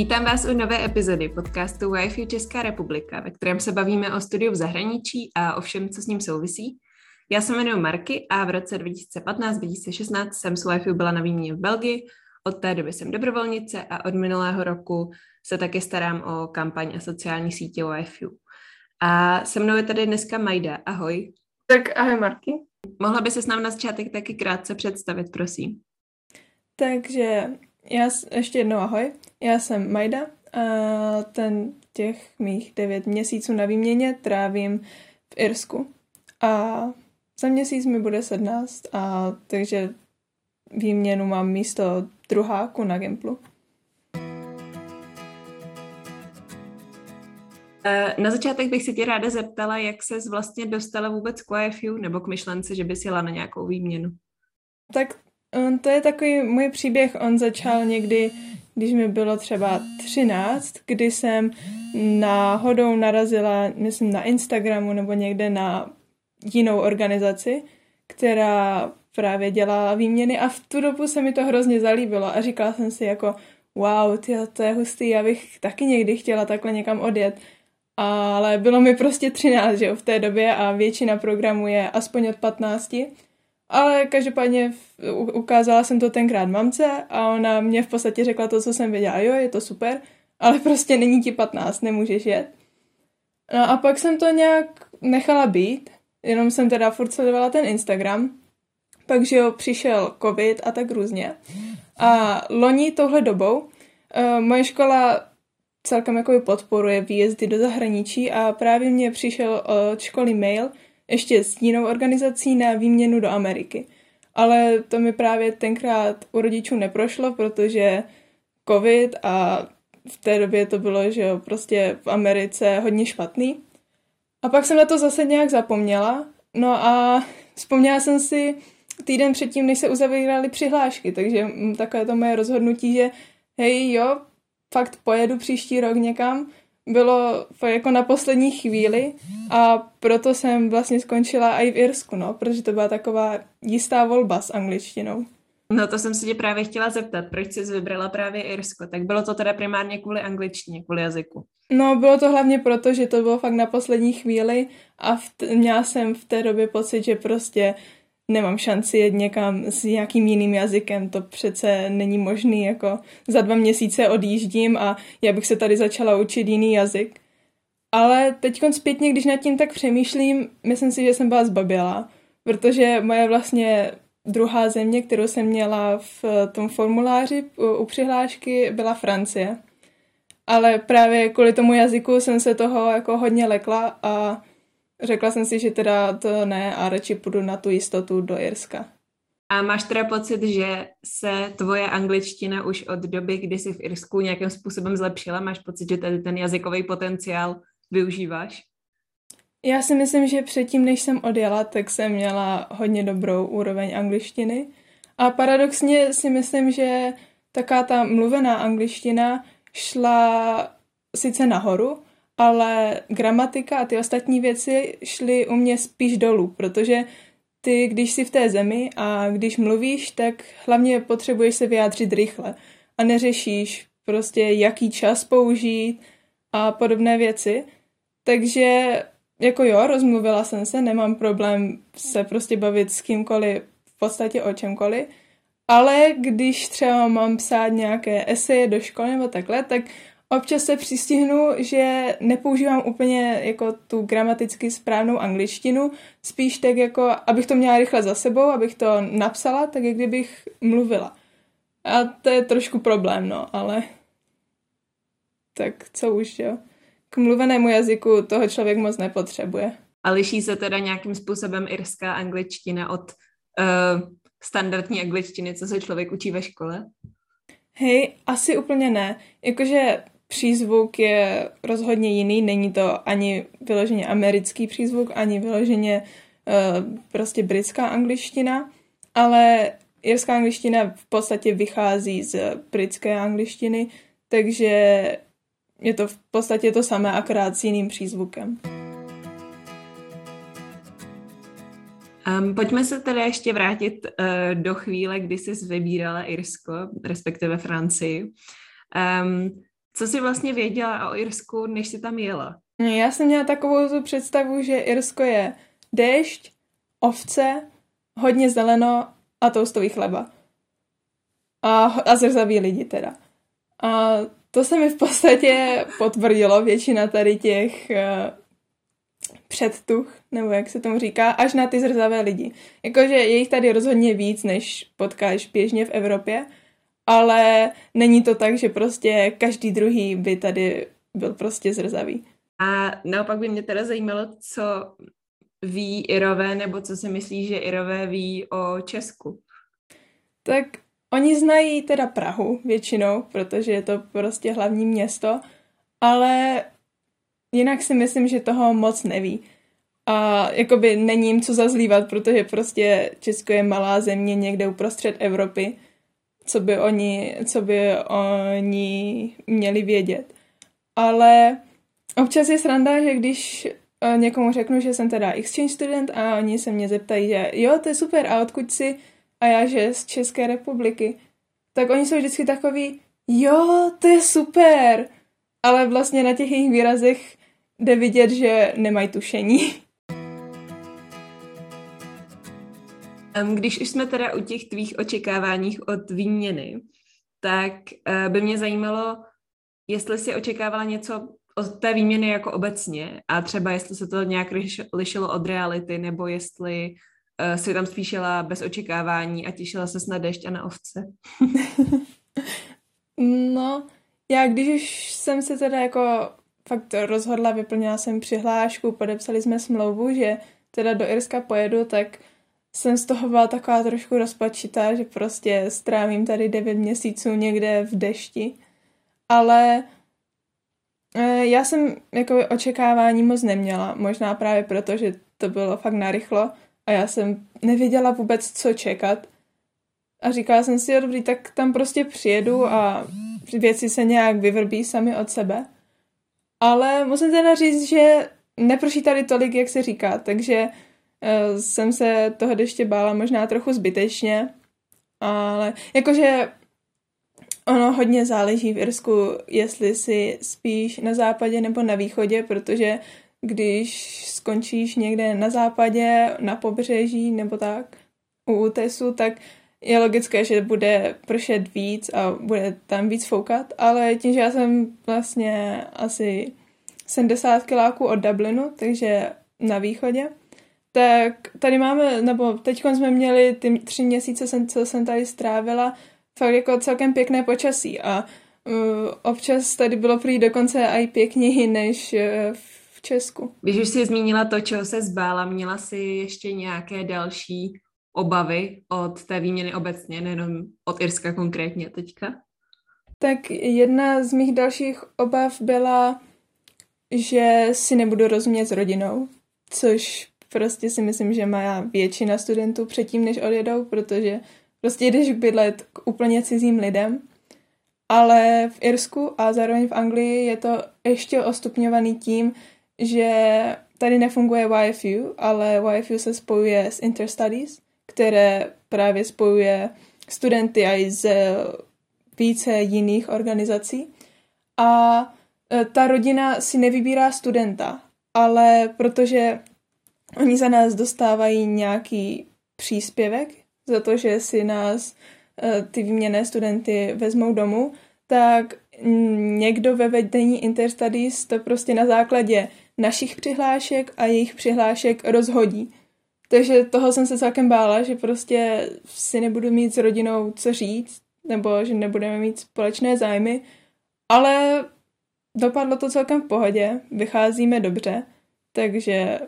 Vítám vás u nové epizody podcastu Wi-Fi Česká republika, ve kterém se bavíme o studiu v zahraničí a o všem, co s ním souvisí. Já se jmenuji Marky a v roce 2015-2016 jsem s Wi-Fi byla na výměně v Belgii. Od té doby jsem dobrovolnice a od minulého roku se taky starám o kampaň a sociální sítě Wi-Fi. A se mnou je tady dneska Majda. Ahoj. Tak ahoj Marky. Mohla by se s námi na začátek taky krátce představit, prosím. Takže já ještě jednou ahoj. Já jsem Majda a ten těch mých devět měsíců na výměně trávím v Irsku. A za měsíc mi bude 17, a takže výměnu mám místo druháku na Gimplu. Eh, na začátek bych si tě ráda zeptala, jak ses vlastně dostala vůbec k YFU nebo k myšlence, že bys jela na nějakou výměnu? Tak to je takový můj příběh. On začal někdy, když mi bylo třeba 13, kdy jsem náhodou narazila, myslím, na Instagramu nebo někde na jinou organizaci, která právě dělala výměny a v tu dobu se mi to hrozně zalíbilo a říkala jsem si jako wow, tyjo, to je hustý, já bych taky někdy chtěla takhle někam odjet ale bylo mi prostě 13, že jo, v té době a většina programů je aspoň od 15. Ale každopádně ukázala jsem to tenkrát mamce a ona mě v podstatě řekla to, co jsem věděla. Jo, je to super, ale prostě není ti 15, nemůžeš jet. No a pak jsem to nějak nechala být, jenom jsem teda furt sledovala ten Instagram, pak, že jo, přišel covid a tak různě. A loni touhle dobou uh, moje škola celkem jako podporuje výjezdy do zahraničí a právě mě přišel od školy mail ještě s jinou organizací na výměnu do Ameriky. Ale to mi právě tenkrát u rodičů neprošlo, protože covid a v té době to bylo, že jo, prostě v Americe hodně špatný. A pak jsem na to zase nějak zapomněla. No a vzpomněla jsem si týden předtím, než se uzavíraly přihlášky, takže takové to moje rozhodnutí, že hej, jo, fakt pojedu příští rok někam, bylo jako na poslední chvíli a proto jsem vlastně skončila i v Irsku, no, protože to byla taková jistá volba s angličtinou. No to jsem se tě právě chtěla zeptat, proč jsi vybrala právě Irsko? Tak bylo to teda primárně kvůli angličtině, kvůli jazyku? No bylo to hlavně proto, že to bylo fakt na poslední chvíli a v měla jsem v té době pocit, že prostě nemám šanci jet někam s nějakým jiným jazykem, to přece není možný, jako za dva měsíce odjíždím a já bych se tady začala učit jiný jazyk. Ale teď zpětně, když nad tím tak přemýšlím, myslím si, že jsem byla zbaběla, protože moje vlastně druhá země, kterou jsem měla v tom formuláři u přihlášky, byla Francie. Ale právě kvůli tomu jazyku jsem se toho jako hodně lekla a Řekla jsem si, že teda to ne a radši půjdu na tu jistotu do Irska. A máš teda pocit, že se tvoje angličtina už od doby, kdy jsi v Irsku nějakým způsobem zlepšila? Máš pocit, že tady ten jazykový potenciál využíváš? Já si myslím, že předtím, než jsem odjela, tak jsem měla hodně dobrou úroveň angličtiny. A paradoxně si myslím, že taká ta mluvená angličtina šla sice nahoru, ale gramatika a ty ostatní věci šly u mě spíš dolů, protože ty, když jsi v té zemi a když mluvíš, tak hlavně potřebuješ se vyjádřit rychle a neřešíš prostě, jaký čas použít a podobné věci. Takže jako jo, rozmluvila jsem se, nemám problém se prostě bavit s kýmkoliv, v podstatě o čemkoliv, ale když třeba mám psát nějaké eseje do školy nebo takhle, tak Občas se přistihnu, že nepoužívám úplně jako tu gramaticky správnou angličtinu, spíš tak jako, abych to měla rychle za sebou, abych to napsala, tak jak kdybych mluvila. A to je trošku problém, no, ale tak co už, jo. K mluvenému jazyku toho člověk moc nepotřebuje. A liší se teda nějakým způsobem irská angličtina od uh, standardní angličtiny, co se člověk učí ve škole? Hej, asi úplně ne. Jakože přízvuk je rozhodně jiný, není to ani vyloženě americký přízvuk, ani vyloženě uh, prostě britská angličtina, ale irská angličtina v podstatě vychází z britské angličtiny, takže je to v podstatě to samé, akorát s jiným přízvukem. Um, pojďme se tedy ještě vrátit uh, do chvíle, kdy jsi vybírala Irsko, respektive Francii. Um, co jsi vlastně věděla o Irsku, než jsi tam jela? Já jsem měla takovou tu představu, že Irsko je déšť, ovce, hodně zeleno a toustový chleba. A, a zrzaví lidi teda. A to se mi v podstatě potvrdilo, většina tady těch uh, předtuch, nebo jak se tomu říká, až na ty zrzavé lidi. Jakože je jich tady rozhodně víc, než potkáš běžně v Evropě, ale není to tak, že prostě každý druhý by tady byl prostě zrzavý. A naopak by mě teda zajímalo, co ví Irové, nebo co si myslí, že Irové ví o Česku. Tak oni znají teda Prahu většinou, protože je to prostě hlavní město, ale jinak si myslím, že toho moc neví. A jakoby není jim co zazlívat, protože prostě Česko je malá země někde uprostřed Evropy, co by oni, co by oni měli vědět. Ale občas je sranda, že když eh, někomu řeknu, že jsem teda exchange student a oni se mě zeptají, že jo, to je super, a odkud jsi? A já, že z České republiky. Tak oni jsou vždycky takový, jo, to je super. Ale vlastně na těch jejich výrazech jde vidět, že nemají tušení. Když už jsme teda u těch tvých očekáváních od výměny, tak eh, by mě zajímalo, jestli si očekávala něco od té výměny jako obecně a třeba jestli se to nějak lišilo od reality, nebo jestli uh, si tam spíš jela bez očekávání a těšila se na dešť a na ovce. no, já když už jsem se teda jako fakt rozhodla, vyplnila jsem přihlášku, podepsali jsme smlouvu, že teda do Irska pojedu, tak jsem z toho byla taková trošku rozpačitá, že prostě strávím tady devět měsíců někde v dešti. Ale e, já jsem jako očekávání moc neměla, možná právě proto, že to bylo fakt narychlo a já jsem nevěděla vůbec, co čekat. A říkala jsem si, jo dobrý, tak tam prostě přijedu a věci se nějak vyvrbí sami od sebe. Ale musím teda říct, že neproší tady tolik, jak se říká, takže jsem se toho ještě bála možná trochu zbytečně, ale jakože ono hodně záleží v Irsku, jestli si spíš na západě nebo na východě, protože když skončíš někde na západě, na pobřeží nebo tak, u útesu, tak je logické, že bude pršet víc a bude tam víc foukat, ale tím, že já jsem vlastně asi 70 kiláků od Dublinu, takže na východě, tak tady máme, nebo teď jsme měli ty tři měsíce, jsem, co jsem tady strávila, fakt jako celkem pěkné počasí a uh, občas tady bylo prý dokonce i pěkněji než uh, v Česku. Když už jsi zmínila to, čeho se zbála, měla jsi ještě nějaké další obavy od té výměny obecně, nejenom od Irska konkrétně teďka? Tak jedna z mých dalších obav byla, že si nebudu rozumět s rodinou, což prostě si myslím, že má většina studentů předtím, než odjedou, protože prostě jdeš bydlet k úplně cizím lidem. Ale v Irsku a zároveň v Anglii je to ještě ostupňovaný tím, že tady nefunguje YFU, ale YFU se spojuje s Interstudies, které právě spojuje studenty i z více jiných organizací. A e, ta rodina si nevybírá studenta, ale protože oni za nás dostávají nějaký příspěvek za to, že si nás e, ty výměné studenty vezmou domů, tak někdo ve vedení Interstudies to prostě na základě našich přihlášek a jejich přihlášek rozhodí. Takže toho jsem se celkem bála, že prostě si nebudu mít s rodinou co říct, nebo že nebudeme mít společné zájmy, ale dopadlo to celkem v pohodě, vycházíme dobře, takže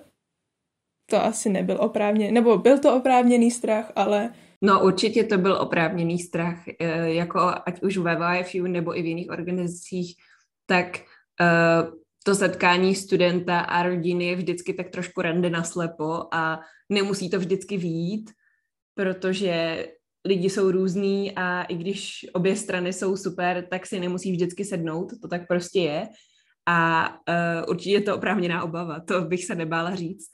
to asi nebyl oprávněný, nebo byl to oprávněný strach, ale... No určitě to byl oprávněný strach, e, jako ať už ve YFU nebo i v jiných organizacích, tak e, to setkání studenta a rodiny je vždycky tak trošku rande naslepo a nemusí to vždycky výjít, protože lidi jsou různí a i když obě strany jsou super, tak si nemusí vždycky sednout, to tak prostě je. A uh, určitě je to oprávněná obava, to bych se nebála říct.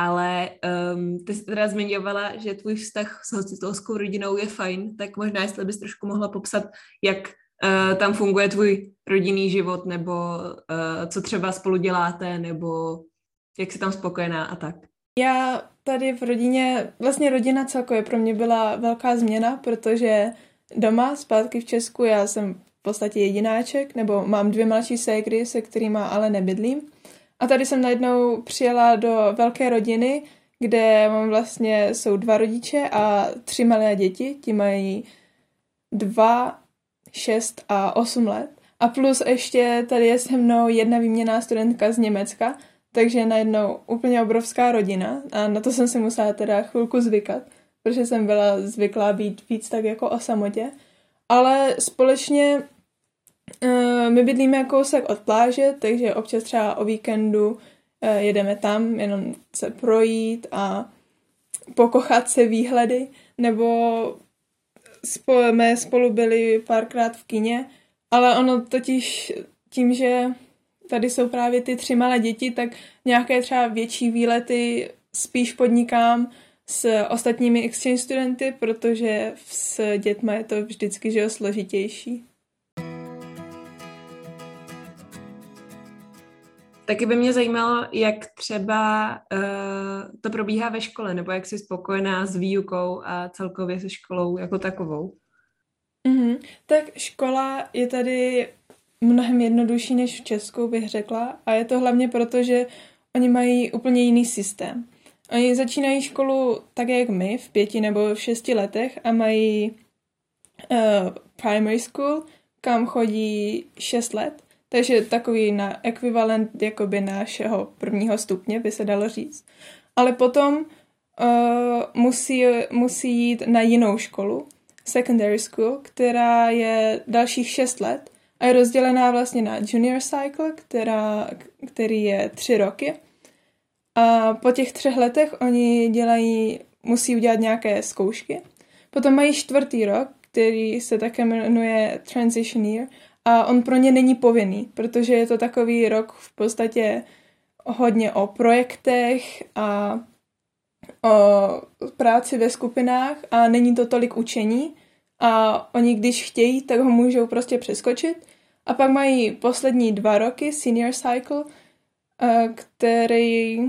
Ale um, ty jsi teda zmiňovala, že tvůj vztah s hostitelskou rodinou je fajn, tak možná jestli bys trošku mohla popsat, jak uh, tam funguje tvůj rodinný život, nebo uh, co třeba spolu děláte, nebo jak jsi tam spokojená a tak? Já tady v rodině, vlastně rodina celkově pro mě byla velká změna, protože doma, zpátky v Česku, já jsem v podstatě jedináček, nebo mám dvě mladší ségry, se kterými ale nebydlím. A tady jsem najednou přijela do velké rodiny, kde mám vlastně, jsou dva rodiče a tři malé děti, ti mají dva, šest a osm let. A plus ještě tady je se mnou jedna výměná studentka z Německa, takže najednou úplně obrovská rodina a na to jsem si musela teda chvilku zvykat, protože jsem byla zvyklá být víc tak jako o samotě. Ale společně my bydlíme kousek od pláže, takže občas třeba o víkendu uh, jedeme tam jenom se projít a pokochat se výhledy, nebo jsme spolu byli párkrát v kině, ale ono totiž tím, že tady jsou právě ty tři malé děti, tak nějaké třeba větší výlety spíš podnikám s ostatními exchange studenty, protože s dětma je to vždycky že složitější. Taky by mě zajímalo, jak třeba uh, to probíhá ve škole, nebo jak jsi spokojená s výukou a celkově se školou jako takovou. Mm-hmm. Tak škola je tady mnohem jednodušší než v Česku, bych řekla. A je to hlavně proto, že oni mají úplně jiný systém. Oni začínají školu tak, jak my, v pěti nebo v šesti letech a mají uh, primary school, kam chodí šest let. Takže takový na ekvivalent jakoby našeho prvního stupně, by se dalo říct. Ale potom uh, musí, musí jít na jinou školu, secondary school, která je dalších šest let a je rozdělená vlastně na junior cycle, která, který je tři roky. A po těch třech letech oni dělají, musí udělat nějaké zkoušky. Potom mají čtvrtý rok, který se také jmenuje transition year a on pro ně není povinný, protože je to takový rok v podstatě hodně o projektech a o práci ve skupinách a není to tolik učení a oni když chtějí, tak ho můžou prostě přeskočit a pak mají poslední dva roky senior cycle, eh, který,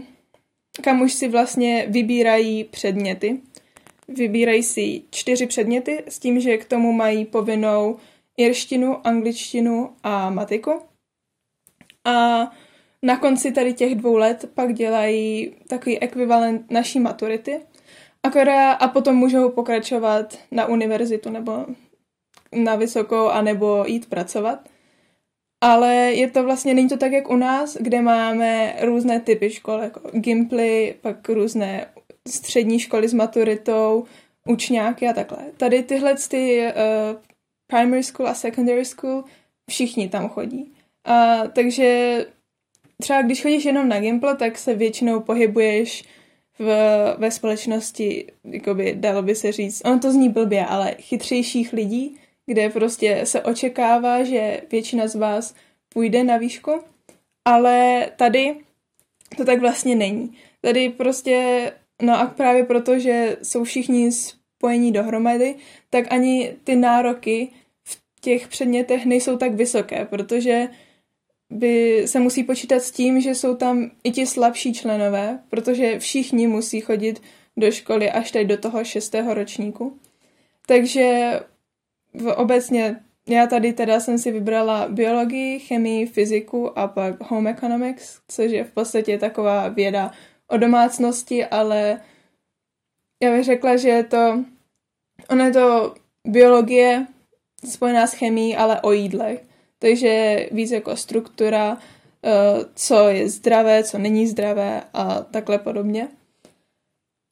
kam už si vlastně vybírají předměty. Vybírají si čtyři předměty s tím, že k tomu mají povinnou irštinu, angličtinu a matiku. A na konci tady těch dvou let pak dělají takový ekvivalent naší maturity. Akorát, a potom můžou pokračovat na univerzitu nebo na vysokou, anebo jít pracovat. Ale je to vlastně, není to tak, jak u nás, kde máme různé typy škol, jako Gimply, pak různé střední školy s maturitou, učňáky a takhle. Tady tyhle ty uh, primary school a secondary school, všichni tam chodí. A, takže třeba když chodíš jenom na Gimple, tak se většinou pohybuješ v, ve společnosti, jakoby dalo by se říct, ono to zní blbě, ale chytřejších lidí, kde prostě se očekává, že většina z vás půjde na výšku, ale tady to tak vlastně není. Tady prostě, no a právě proto, že jsou všichni spojení dohromady, tak ani ty nároky v těch předmětech nejsou tak vysoké, protože by se musí počítat s tím, že jsou tam i ti slabší členové, protože všichni musí chodit do školy až teď do toho šestého ročníku. Takže v obecně já tady teda jsem si vybrala biologii, chemii, fyziku a pak home economics, což je v podstatě taková věda o domácnosti, ale já bych řekla, že je to, ono je to biologie spojená s chemií, ale o jídlech. Takže víc jako struktura, eh, co je zdravé, co není zdravé a takhle podobně.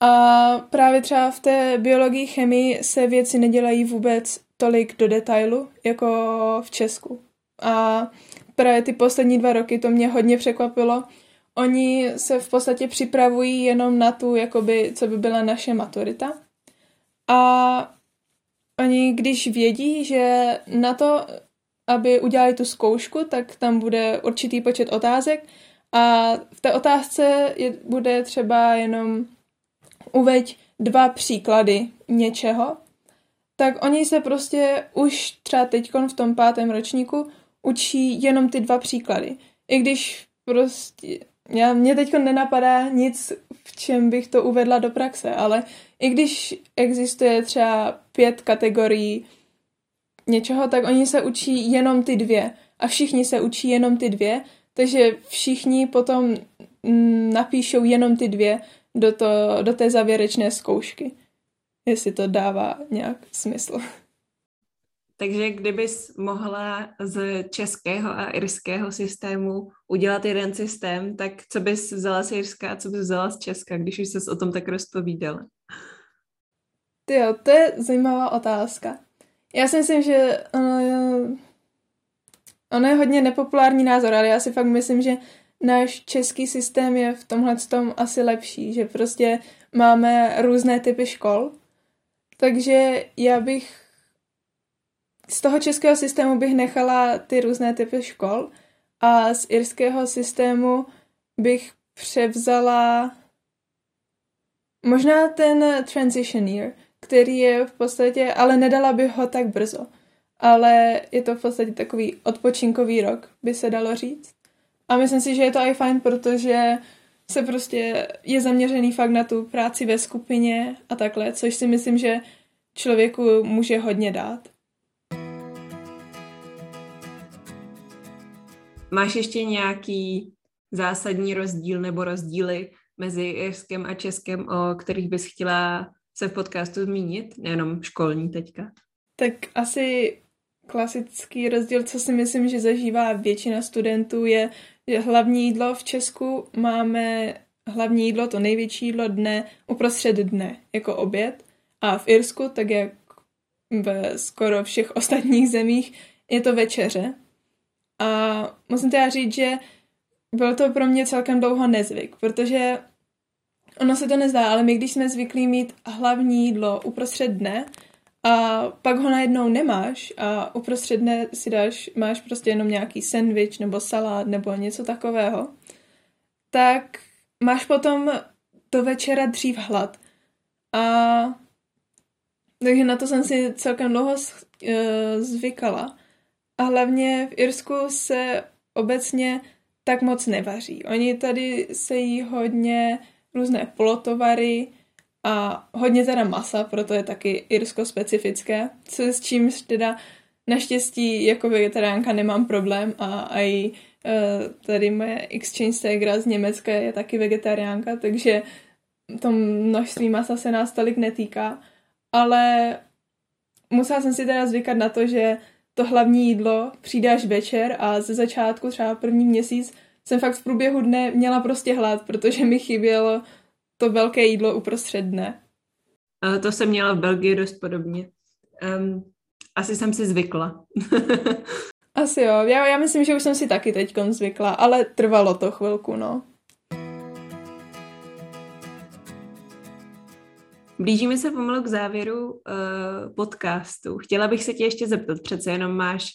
A právě třeba v té biologii, chemii se věci nedělají vůbec tolik do detailu, jako v Česku. A právě ty poslední dva roky to mě hodně překvapilo. Oni se v podstatě připravují jenom na tu, jakoby, co by byla naše maturita. A oni, když vědí, že na to, aby udělali tu zkoušku, tak tam bude určitý počet otázek a v té otázce je, bude třeba jenom uveď dva příklady něčeho tak oni se prostě už třeba teď v tom pátém ročníku učí jenom ty dva příklady. I když prostě, já, mě teď nenapadá nic, v čem bych to uvedla do praxe, ale i když existuje třeba pět kategorií něčeho, tak oni se učí jenom ty dvě. A všichni se učí jenom ty dvě, takže všichni potom napíšou jenom ty dvě do, to, do té závěrečné zkoušky. Jestli to dává nějak smysl. Takže kdybys mohla z českého a irského systému udělat jeden systém, tak co bys vzala z Irska a co bys vzala z Česka, když už ses o tom tak rozpovídala? Jo, to je zajímavá otázka. Já si myslím, že uh, ono je hodně nepopulární názor, ale já si fakt myslím, že náš český systém je v tomhle tom asi lepší, že prostě máme různé typy škol, takže já bych z toho českého systému bych nechala ty různé typy škol a z irského systému bych převzala možná ten transition year, který je v podstatě, ale nedala bych ho tak brzo. Ale je to v podstatě takový odpočinkový rok, by se dalo říct. A myslím si, že je to i fajn, protože se prostě je zaměřený fakt na tu práci ve skupině a takhle, což si myslím, že člověku může hodně dát. Máš ještě nějaký zásadní rozdíl nebo rozdíly mezi irskem a českem, o kterých bys chtěla se v podcastu zmínit, nejenom školní teďka? Tak asi klasický rozdíl, co si myslím, že zažívá většina studentů, je, že hlavní jídlo v Česku máme hlavní jídlo, to největší jídlo dne uprostřed dne, jako oběd. A v Irsku, tak jak ve skoro všech ostatních zemích, je to večeře. A musím teda říct, že byl to pro mě celkem dlouho nezvyk, protože ono se to nezdá, ale my když jsme zvyklí mít hlavní jídlo uprostřed dne a pak ho najednou nemáš a uprostřed dne si dáš, máš prostě jenom nějaký sandwich nebo salát nebo něco takového, tak máš potom do večera dřív hlad. A takže na to jsem si celkem dlouho eh, zvykala. A hlavně v Irsku se obecně tak moc nevaří. Oni tady se jí hodně různé polotovary a hodně teda masa, proto je taky irsko specifické, co s čím teda naštěstí jako vegetariánka nemám problém a i uh, tady moje exchange stegra z Německa je taky vegetariánka, takže to množství masa se nás tolik netýká, ale musela jsem si teda zvykat na to, že to hlavní jídlo přijde až večer a ze začátku třeba první měsíc jsem fakt v průběhu dne měla prostě hlad, protože mi chybělo to velké jídlo uprostřed dne. To jsem měla v Belgii dost podobně. Um, asi jsem si zvykla. asi jo, já, já myslím, že už jsem si taky teď zvykla, ale trvalo to chvilku, no. Blížíme se pomalu k závěru uh, podcastu. Chtěla bych se tě ještě zeptat, přece jenom máš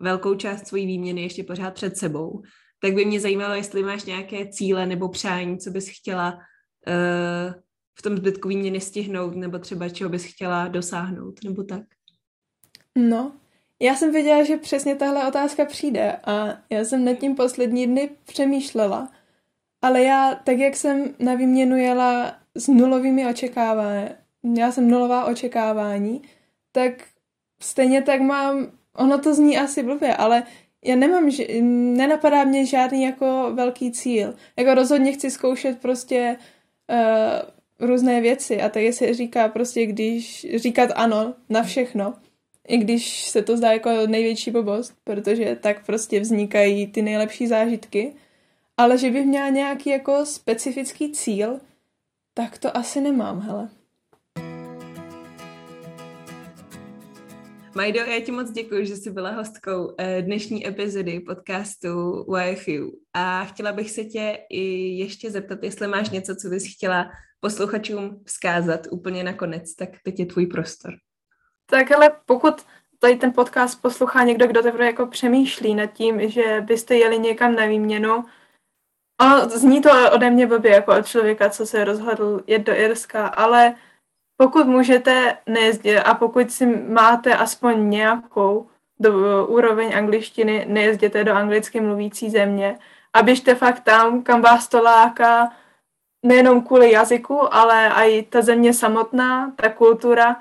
velkou část svojí výměny ještě pořád před sebou, tak by mě zajímalo, jestli máš nějaké cíle nebo přání, co bys chtěla uh, v tom zbytku výměny stihnout, nebo třeba čeho bys chtěla dosáhnout, nebo tak. No, já jsem věděla, že přesně tahle otázka přijde a já jsem nad tím poslední dny přemýšlela. Ale já, tak jak jsem na výměnu jela s nulovými očekávání, já jsem nulová očekávání, tak stejně tak mám, ono to zní asi blbě, ale já nemám, nenapadá mě žádný jako velký cíl. Jako rozhodně chci zkoušet prostě uh, různé věci a tak se říká prostě, když říkat ano na všechno, i když se to zdá jako největší blbost, protože tak prostě vznikají ty nejlepší zážitky, ale že bych měla nějaký jako specifický cíl, tak to asi nemám, hele. Majdo, já ti moc děkuji, že jsi byla hostkou eh, dnešní epizody podcastu YFU a chtěla bych se tě i ještě zeptat, jestli máš něco, co bys chtěla posluchačům vzkázat úplně nakonec, tak teď je tvůj prostor. Tak ale pokud tady ten podcast poslouchá někdo, kdo teprve jako přemýšlí nad tím, že byste jeli někam na výměnu, Ono zní to ode mě blbě jako od člověka, co se rozhodl jet do Irska, ale pokud můžete nejezdit a pokud si máte aspoň nějakou do úroveň angličtiny, nejezděte do anglicky mluvící země a běžte fakt tam, kam vás to láká, nejenom kvůli jazyku, ale i ta země samotná, ta kultura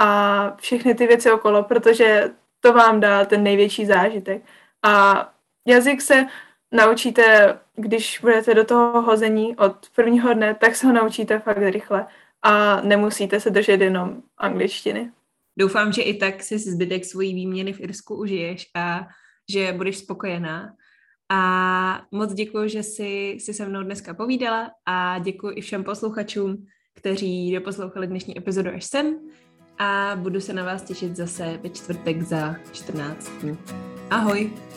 a všechny ty věci okolo, protože to vám dá ten největší zážitek. A jazyk se naučíte, když budete do toho hození od prvního dne, tak se ho naučíte fakt rychle a nemusíte se držet jenom angličtiny. Doufám, že i tak si zbytek svojí výměny v Irsku užiješ a že budeš spokojená. A moc děkuji, že jsi, jsi se mnou dneska povídala a děkuji i všem posluchačům, kteří doposlouchali dnešní epizodu až sem a budu se na vás těšit zase ve čtvrtek za 14 dní. Ahoj!